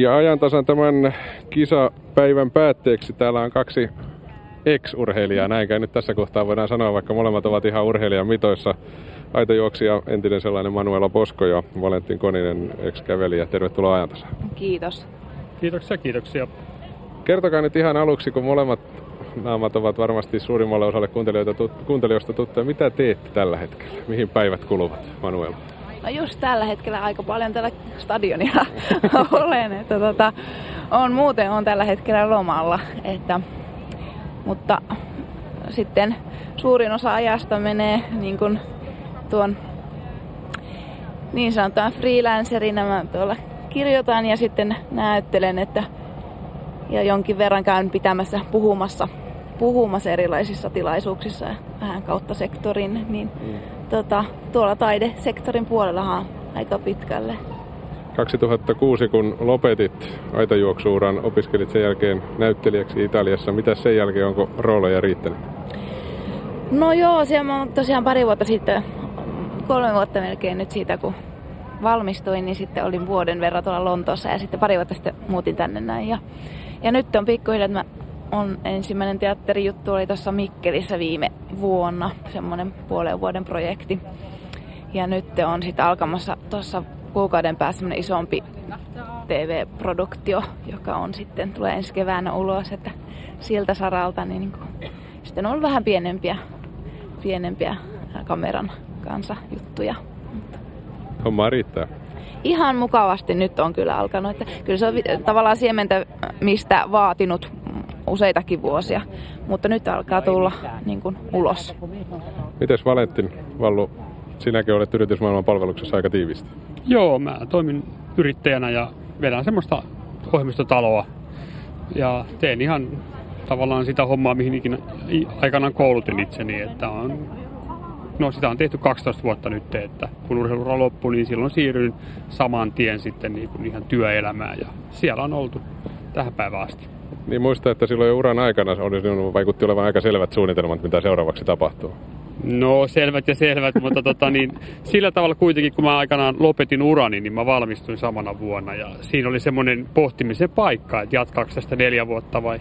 Ja ajantasan tämän kisapäivän päätteeksi täällä on kaksi ex-urheilijaa. Näinkään nyt tässä kohtaa voidaan sanoa, vaikka molemmat ovat ihan urheilijan mitoissa. Aitojuoksija, entinen sellainen Manuela Posko ja Valentin Koninen, ex-kävelijä. Tervetuloa ajantasaan. Kiitos. Kiitoksia, kiitoksia. Kertokaa nyt ihan aluksi, kun molemmat naamat ovat varmasti suurimmalle osalle kuuntelijoita, kuuntelijoista tuttuja. Mitä teette tällä hetkellä? Mihin päivät kuluvat, Manuela? No just tällä hetkellä aika paljon tällä stadionilla olen. Että tota, on, muuten on tällä hetkellä lomalla. Että, mutta sitten suurin osa ajasta menee niin kuin tuon niin sanotaan freelancerina. Mä tuolla kirjoitan ja sitten näyttelen, että ja jonkin verran käyn pitämässä puhumassa, puhumassa erilaisissa tilaisuuksissa vähän kautta sektorin, niin mm. tota, tuolla taidesektorin puolellahan aika pitkälle. 2006, kun lopetit aitajuoksuuran, opiskelit sen jälkeen näyttelijäksi Italiassa. Mitä sen jälkeen, onko rooleja riittänyt? No joo, siellä mä tosiaan pari vuotta sitten, kolme vuotta melkein nyt siitä, kun valmistuin, niin sitten olin vuoden verran tuolla Lontoossa ja sitten pari vuotta sitten muutin tänne näin. Ja, ja nyt on pikkuhiljaa, että mä on ensimmäinen teatterijuttu oli tuossa Mikkelissä viime vuonna, semmoinen puolen vuoden projekti. Ja nyt on sitten alkamassa tuossa kuukauden päässä semmoinen isompi TV-produktio, joka on sitten, tulee ensi keväänä ulos, että siltä saralta niin, niin kuin, sitten on vähän pienempiä, pienempiä kameran kanssa juttuja. Homma riittää. Ihan mukavasti nyt on kyllä alkanut. Että kyllä se on tavallaan siementä, mistä vaatinut useitakin vuosia, mutta nyt alkaa tulla niin kuin, ulos. Mites Valentin Vallu, sinäkin olet yritysmaailman palveluksessa aika tiivistä? Joo, mä toimin yrittäjänä ja vedän semmoista ohjelmistotaloa ja teen ihan tavallaan sitä hommaa, mihin ikinä aikanaan koulutin itseni, että on No sitä on tehty 12 vuotta nyt, että kun urheilura loppui, niin silloin siirryin saman tien sitten niin kuin ihan työelämään ja siellä on oltu tähän päivään asti. Niin muista, että silloin jo uran aikana olisi vaikutti olevan aika selvät suunnitelmat, mitä seuraavaksi tapahtuu. No selvät ja selvät, mutta tota, niin, sillä tavalla kuitenkin, kun mä aikanaan lopetin urani, niin mä valmistuin samana vuonna. Ja siinä oli semmoinen pohtimisen paikka, että jatkaako tästä neljä vuotta vai,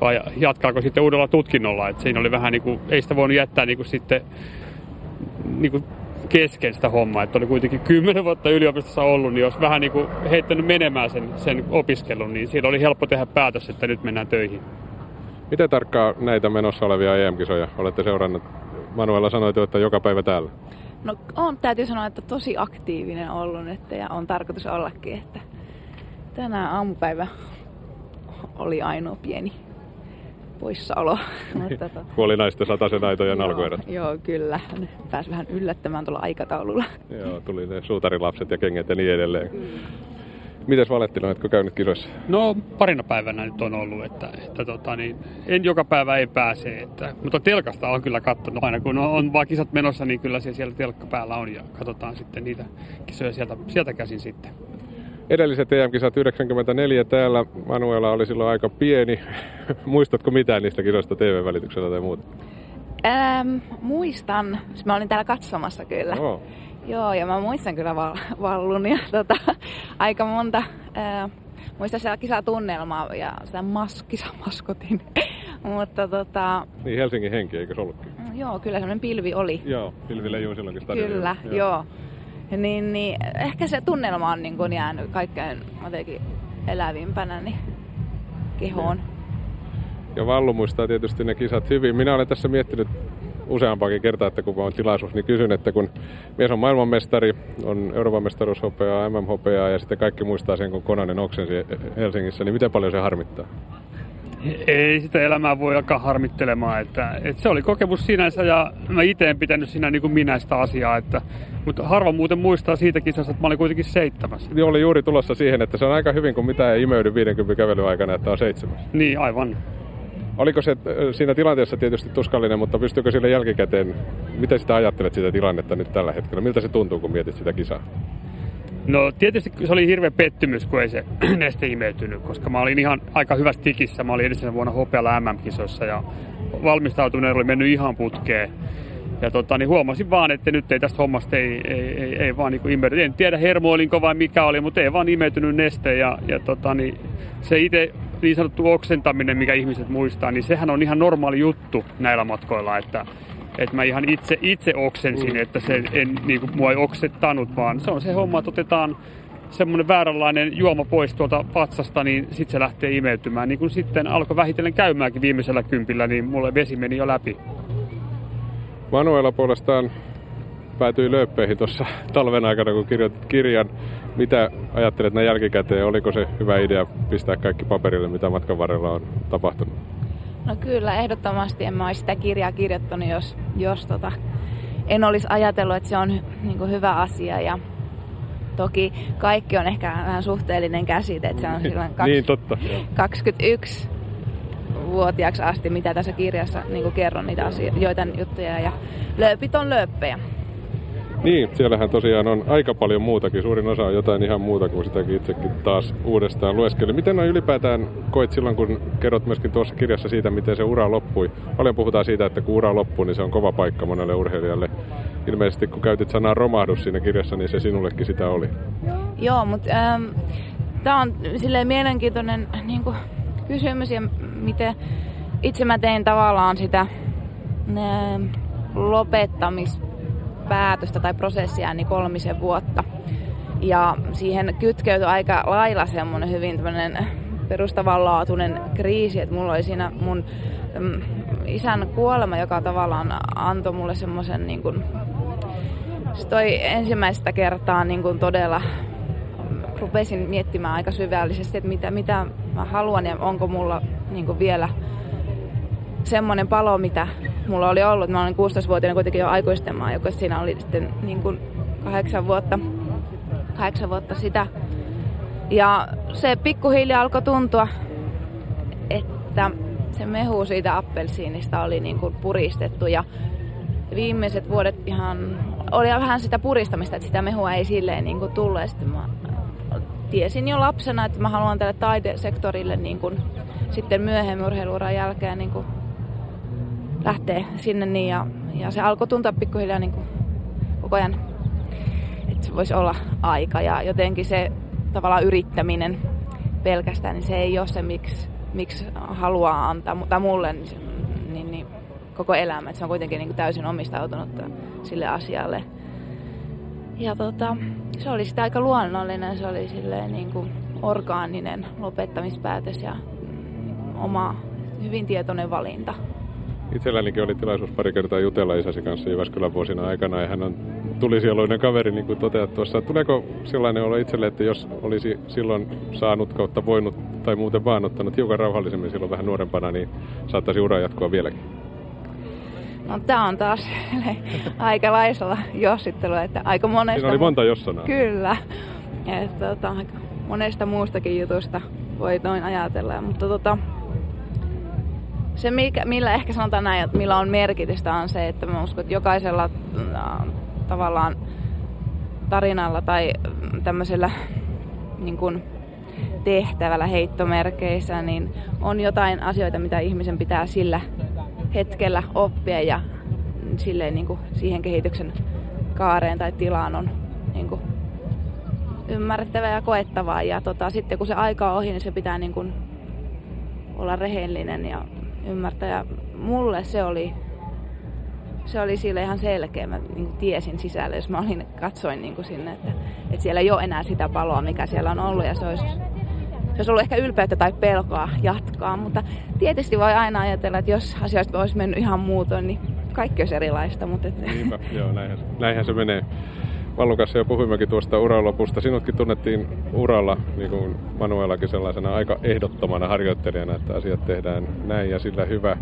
vai jatkaako sitten uudella tutkinnolla. Että siinä oli vähän niin kuin, ei sitä voinut jättää niin kuin sitten niin kuin kesken sitä hommaa, että oli kuitenkin kymmenen vuotta yliopistossa ollut, niin jos vähän niin kuin heittänyt menemään sen, sen opiskelun, niin siinä oli helppo tehdä päätös, että nyt mennään töihin. Miten tarkkaan näitä menossa olevia EM-kisoja olette seurannut? Manuela sanoi, että joka päivä täällä. No on, täytyy sanoa, että tosi aktiivinen ollut että, ja on tarkoitus ollakin, että tänään aamupäivä oli ainoa pieni poissaolo. Mutta to... Kuoli näistä sataisen aitojen alkuerät. Joo, kyllä. Pääsi vähän yllättämään tuolla aikataululla. Joo, tuli ne suutarilapset ja kengät ja niin edelleen. Kyllä. Mites Valettina, oletko käynyt kisoissa? No parina päivänä nyt on ollut, että, että tota, niin, en joka päivä ei pääse. Että, mutta telkasta on kyllä katsonut. Aina kun on, on vaan kisat menossa, niin kyllä se siellä telkka päällä on ja katsotaan sitten niitä kisoja sieltä, sieltä käsin sitten edelliset EM-kisat 94 täällä. Manuela oli silloin aika pieni. Muistatko mitään niistä kisoista TV-välityksellä tai muuta? Ähm, muistan. Mä olin täällä katsomassa kyllä. Oh. Joo, ja mä muistan kyllä val- Vallun ja tota, aika monta... Äh, muistan siellä kisatunnelmaa ja sitä mas- kisamaskotin. Mutta tota... Niin Helsingin henki, eikö se ollutkin? Joo, kyllä semmoinen pilvi oli. Joo, pilvi leijuu silloinkin stadionilla. Kyllä, joo. joo. Niin, niin ehkä se tunnelma on niin kuin jäänyt kaikkein jotenkin elävimpänä niin kehoon. Ja Vallu muistaa tietysti ne kisat hyvin. Minä olen tässä miettinyt useampaakin kertaa, että kun on tilaisuus, niin kysyn, että kun mies on maailmanmestari, on Euroopan mestaruushopeaa, MM-hopeaa ja sitten kaikki muistaa sen, kun Konanen oksensi Helsingissä, niin miten paljon se harmittaa? Ei sitä elämää voi alkaa harmittelemaan. Että, että se oli kokemus sinänsä ja mä itse en pitänyt siinä niin kuin minä sitä asiaa. Että, mutta harva muuten muistaa siitä kisasta, että mä olin kuitenkin seitsemäs. Niin oli juuri tulossa siihen, että se on aika hyvin, kun mitä ei imeydy 50 kävelyn aikana, että on seitsemäs. Niin, aivan. Oliko se siinä tilanteessa tietysti tuskallinen, mutta pystyykö sille jälkikäteen, miten sitä ajattelet sitä tilannetta nyt tällä hetkellä? Miltä se tuntuu, kun mietit sitä kisaa? No tietysti se oli hirveä pettymys, kun ei se neste imeytynyt, koska mä olin ihan aika hyvässä tikissä. Mä olin edellisenä vuonna hopealla MM-kisoissa ja valmistautuminen oli mennyt ihan putkeen. ja tota, niin huomasin vaan, että nyt ei tästä hommasta ei, ei, ei, ei vaan niin imeytynyt. En tiedä hermoilinko vai mikä oli, mutta ei vaan imeytynyt neste. Ja, ja tota, niin se itse niin sanottu oksentaminen, mikä ihmiset muistaa, niin sehän on ihan normaali juttu näillä matkoilla, että, että mä ihan itse, itse oksensin, mm. että se en, niin kuin, mua ei oksettanut, vaan se on se homma, että otetaan semmoinen vääränlainen juoma pois tuolta patsasta, niin sitten se lähtee imeytymään. Niin kun sitten alkoi vähitellen käymäänkin viimeisellä kympillä, niin mulle vesi meni jo läpi. Manuela puolestaan päätyi lööppeihin tuossa talven aikana, kun kirjoitit kirjan. Mitä ajattelet näin jälkikäteen? Oliko se hyvä idea pistää kaikki paperille, mitä matkan varrella on tapahtunut? No kyllä, ehdottomasti en mä olisi sitä kirjaa kirjoittanut, jos, jos tota, en olisi ajatellut, että se on niin hyvä asia. Ja toki kaikki on ehkä vähän suhteellinen käsite, että se on silloin kaksi, niin, totta. 21 vuotiaaksi asti, mitä tässä kirjassa niin kerron niitä asioita, joitain juttuja. Ja lööpit on lööppejä. Niin, siellähän tosiaan on aika paljon muutakin. Suurin osa on jotain ihan muuta kuin sitäkin itsekin taas uudestaan lueskeli. Miten noin ylipäätään koit silloin, kun kerrot myöskin tuossa kirjassa siitä, miten se ura loppui? Paljon puhutaan siitä, että kun ura loppuu, niin se on kova paikka monelle urheilijalle. Ilmeisesti kun käytit sanaa romahdus siinä kirjassa, niin se sinullekin sitä oli. Joo, mutta ähm, tämä on silleen mielenkiintoinen niin kuin, kysymys ja miten itse mä tein tavallaan sitä äh, lopettamis päätöstä tai prosessia niin kolmisen vuotta. Ja siihen kytkeytyi aika lailla semmoinen hyvin perustavanlaatuinen kriisi, että mulla oli siinä mun mm, isän kuolema, joka tavallaan antoi mulle semmoisen niin kuin, se toi ensimmäistä kertaa niin kuin todella rupesin miettimään aika syvällisesti, että mitä, mitä mä haluan ja onko mulla niin kuin vielä semmoinen palo, mitä mulla oli ollut. Mä olin 16-vuotiaana kuitenkin jo aikuisten joka siinä oli sitten niin kuin kahdeksan vuotta, kahdeksan vuotta sitä. Ja se pikkuhiljaa alkoi tuntua, että se mehu siitä appelsiinista oli niin kuin puristettu ja viimeiset vuodet ihan oli vähän sitä puristamista, että sitä mehua ei silleen niin kuin tullut. Ja sitten mä tiesin jo lapsena, että mä haluan tälle taidesektorille niin kuin sitten myöhemmin urheiluuran jälkeen niin kuin lähteä sinne niin ja, ja se alkoi tuntua pikkuhiljaa niin kuin koko ajan, että se voisi olla aika ja jotenkin se tavallaan yrittäminen pelkästään, niin se ei ole se, miksi, miksi haluaa antaa, mutta mulle niin, niin, niin koko elämä, että se on kuitenkin niin kuin täysin omistautunut sille asialle. Ja tota, se oli sitä aika luonnollinen, se oli silleen niin kuin orgaaninen lopettamispäätös ja mm, oma hyvin tietoinen valinta. Itsellänikin oli tilaisuus pari kertaa jutella isäsi kanssa Jyväskylän vuosina aikana ja hän on tulisieluinen kaveri, niin kuin toteat tuossa. Tuleeko sellainen olla itselle, että jos olisi silloin saanut kautta voinut tai muuten vaan ottanut hiukan rauhallisemmin silloin vähän nuorempana, niin saattaisi ura jatkua vieläkin? No tämä on taas laisella jossittelu, että aika monesta... Siinä oli monta jossanaa. Kyllä. Että, tota, monesta muustakin jutusta voi noin ajatella, mutta tota, se, mikä, millä ehkä sanotaan näin, että millä on merkitystä, on se, että mä uskon, että jokaisella äh, tavallaan tarinalla tai tämmöisellä niin kuin tehtävällä heittomerkeissä, niin on jotain asioita, mitä ihmisen pitää sillä hetkellä oppia ja silleen niin kuin siihen kehityksen kaareen tai tilaan on niin kuin ymmärrettävää ja koettavaa. Ja tota, sitten kun se aika on ohi, niin se pitää niin kuin olla rehellinen ja ymmärtää. Ja mulle se oli, se oli sille ihan selkeä. Mä niin tiesin sisällä, jos mä olin, katsoin niin kuin sinne, että, että siellä ei ole enää sitä paloa, mikä siellä on ollut. Ja se olisi, se olisi ollut ehkä ylpeyttä tai pelkoa jatkaa, mutta tietysti voi aina ajatella, että jos asioista olisi mennyt ihan muutoin, niin kaikki olisi erilaista. Mutta et... Niinpä, joo, näinhän, näinhän se menee. Vallukassa jo puhuimmekin tuosta uralopusta. Sinutkin tunnettiin uralla, niin kuin Manuelakin sellaisena aika ehdottomana harjoittelijana, että asiat tehdään näin ja sillä hyvä.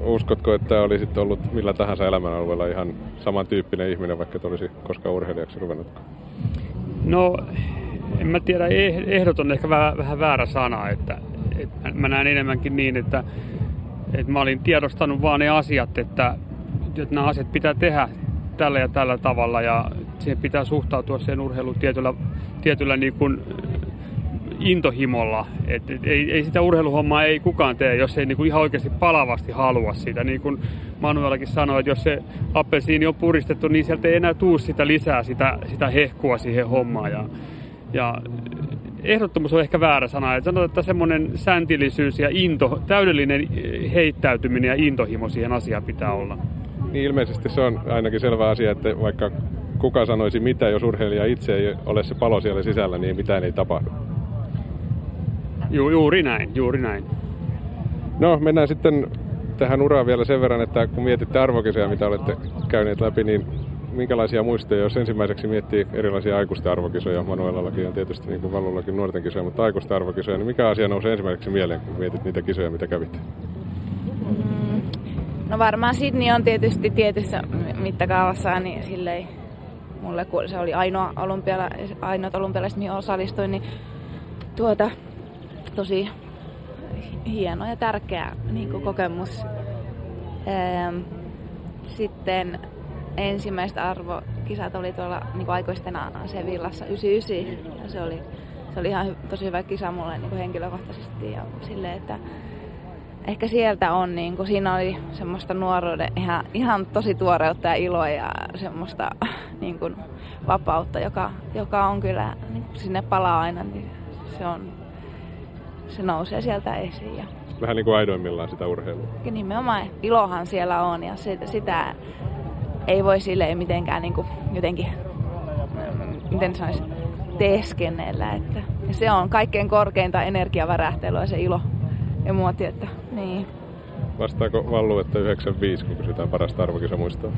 Uskotko, että olisit ollut millä tahansa elämänalueella ihan samantyyppinen ihminen, vaikka et olisi koskaan urheilijaksi ruvennut? No, en mä tiedä, eh, ehdoton ehkä vähän, vähän väärä sana, että, että mä näen enemmänkin niin, että, että mä olin tiedostanut vaan ne asiat, että, että nämä asiat pitää tehdä tällä ja tällä tavalla ja siihen pitää suhtautua sen urheiluun tietyllä, tietyllä niin kuin intohimolla. Et, et, ei, ei sitä urheiluhommaa ei kukaan tee, jos ei niinku ihan oikeasti palavasti halua sitä. Niin kuin Manuelakin sanoi, että jos se appelsiini on puristettu, niin sieltä ei enää tuu sitä lisää, sitä, sitä hehkua siihen hommaan. Ja, ja ehdottomuus on ehkä väärä sana. Että sanotaan, että semmoinen säntillisyys ja into, täydellinen heittäytyminen ja intohimo siihen asiaan pitää olla. Niin ilmeisesti se on ainakin selvä asia, että vaikka kuka sanoisi mitä, jos urheilija itse ei ole se palo siellä sisällä, niin mitään ei tapahdu. Ju, juuri näin, juuri näin. No, mennään sitten tähän uraan vielä sen verran, että kun mietitte arvokisoja, mitä olette käyneet läpi, niin minkälaisia muistoja, jos ensimmäiseksi miettii erilaisia aikuisten arvokisoja, Manuelallakin on tietysti niin kuin Valullakin nuorten kisoja, mutta aikuisten arvokisoja, niin mikä asia nousee ensimmäiseksi mieleen, kun mietit niitä kisoja, mitä kävit? Mm, no varmaan Sydney on tietysti tietyssä mittakaavassa, niin silleen mulle, kun se oli ainoa olympiala, ainoat olympialaiset, mihin osallistuin, niin tuota, tosi hieno ja tärkeä niin kuin kokemus. Sitten ensimmäiset arvokisat oli tuolla niin kuin aikuistena Sevillassa 99 ja se oli, se oli ihan tosi hyvä kisa mulle niin kuin henkilökohtaisesti ja sille, että ehkä sieltä on, niin kuin, siinä oli semmoista nuoruuden ihan, ihan tosi tuoreutta ja iloa ja semmoista niin kuin, vapautta, joka, joka on kyllä, niin kuin sinne palaa aina, niin se, on, se nousee sieltä esiin. Ja Vähän niin kuin aidoimmillaan sitä urheilua. Ja nimenomaan ilohan siellä on ja sitä, sitä ei voi silleen mitenkään niin kuin, jotenkin, miten sanoisi, teeskennellä. Että, ja se on kaikkein korkeinta energiavärähtelyä se ilo ja muoti, että niin. Vastaako Vallu, että 95, kun kysytään parasta arvokisa muistaa?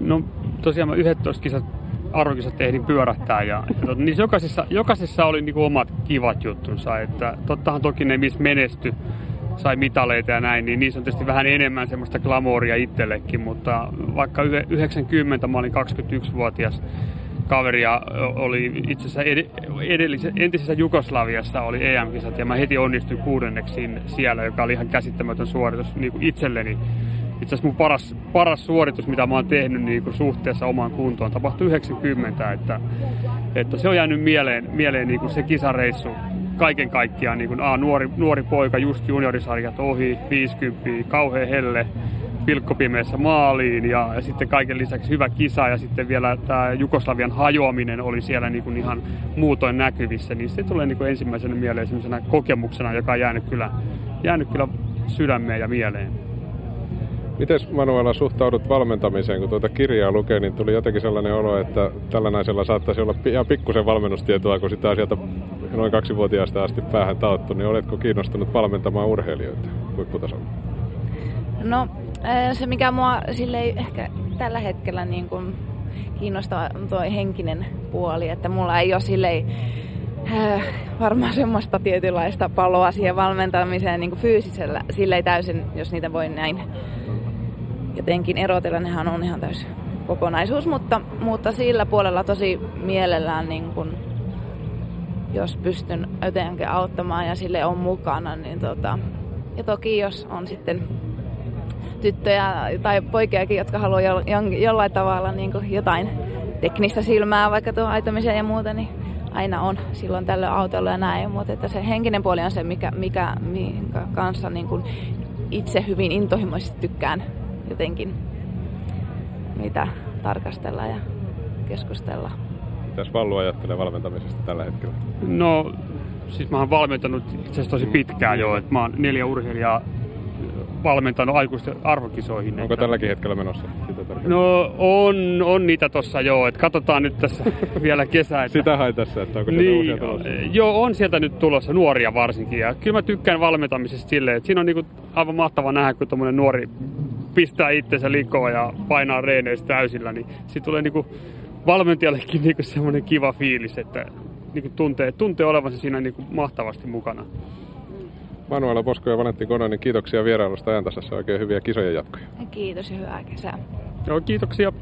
No tosiaan mä 11 kisat arvokisat ehdin pyörähtää ja, ja tot, niin jokaisessa, jokaisessa oli niinku omat kivat juttunsa. Että tottahan toki ne, missä menesty, sai mitaleita ja näin, niin niissä on tietysti vähän enemmän semmoista glamouria itsellekin, mutta vaikka 90 mä olin 21-vuotias kaveri ja oli itse asiassa ed- entisessä Jugoslaviassa oli EM-kisat ja mä heti onnistuin kuudenneksi siellä, joka oli ihan käsittämätön suoritus niin kuin itselleni. Itse asiassa mun paras, paras suoritus, mitä mä oon tehnyt niin kuin suhteessa omaan kuntoon, tapahtui 90, että, että se on jäänyt mieleen, mieleen niin kuin se kisareissu kaiken kaikkiaan. Niin kuin, a, nuori, nuori poika, just juniorisarjat ohi, 50, kauhean helle, pilkkopimeessä maaliin ja, ja sitten kaiken lisäksi hyvä kisa ja sitten vielä tämä Jugoslavian hajoaminen oli siellä niin kuin ihan muutoin näkyvissä, niin se tulee niin kuin ensimmäisenä mieleen kokemuksena, joka on jäänyt kyllä, jäänyt kyllä sydämeen ja mieleen. Miten Manuela suhtaudut valmentamiseen, kun tuota kirjaa lukee, niin tuli jotenkin sellainen olo, että tällä naisella saattaisi olla ihan pikkusen valmennustietoa, kun sitä sieltä noin kaksivuotiaasta asti päähän taottu, niin oletko kiinnostunut valmentamaan urheilijoita huipputasolla? No se, mikä mua sille ehkä tällä hetkellä niin kuin kiinnostaa, on tuo henkinen puoli, että mulla ei ole silleen, äh, varmaan semmoista tietynlaista paloa siihen valmentamiseen niin kuin fyysisellä, sille ei täysin, jos niitä voi näin jotenkin erotella, nehän on ihan täysin kokonaisuus, mutta, mutta sillä puolella tosi mielellään niin kuin, jos pystyn jotenkin auttamaan ja sille on mukana, niin tota, ja toki jos on sitten tyttöjä tai poikiakin, jotka haluaa jo, jo, jollain tavalla niin kuin jotain teknistä silmää vaikka tuohon aitamiseen ja muuta, niin aina on silloin tällöin autolla ja näin, mutta että se henkinen puoli on se, mikä, mikä minkä kanssa niin kuin itse hyvin intohimoisesti tykkään jotenkin mitä tarkastella ja keskustella. Mitäs Vallu ajattelee valmentamisesta tällä hetkellä? No, siis mä oon valmentanut itse asiassa tosi pitkään jo, että mä oon neljä urheilijaa valmentanut aikuisten arvokisoihin. Onko että... tälläkin hetkellä menossa? No on, on niitä tossa joo, että katsotaan nyt tässä vielä kesä. Että... Sitä hai tässä, että onko niin, tulossa? Joo, on sieltä nyt tulossa, nuoria varsinkin. Ja kyllä mä tykkään valmentamisesta silleen, että siinä on niinku aivan mahtava nähdä, kun tuommoinen nuori pistää itsensä likoon ja painaa reeneistä täysillä, niin siitä tulee niinku valmentajallekin niinku semmoinen kiva fiilis, että niinku tuntee, tuntee olevansa siinä niinku mahtavasti mukana. Manuela Posko ja Valentti Kononen, kiitoksia vierailusta ajantasassa. Oikein hyviä kisojen jatkoja. Kiitos ja hyvää kesää. Joo, kiitoksia.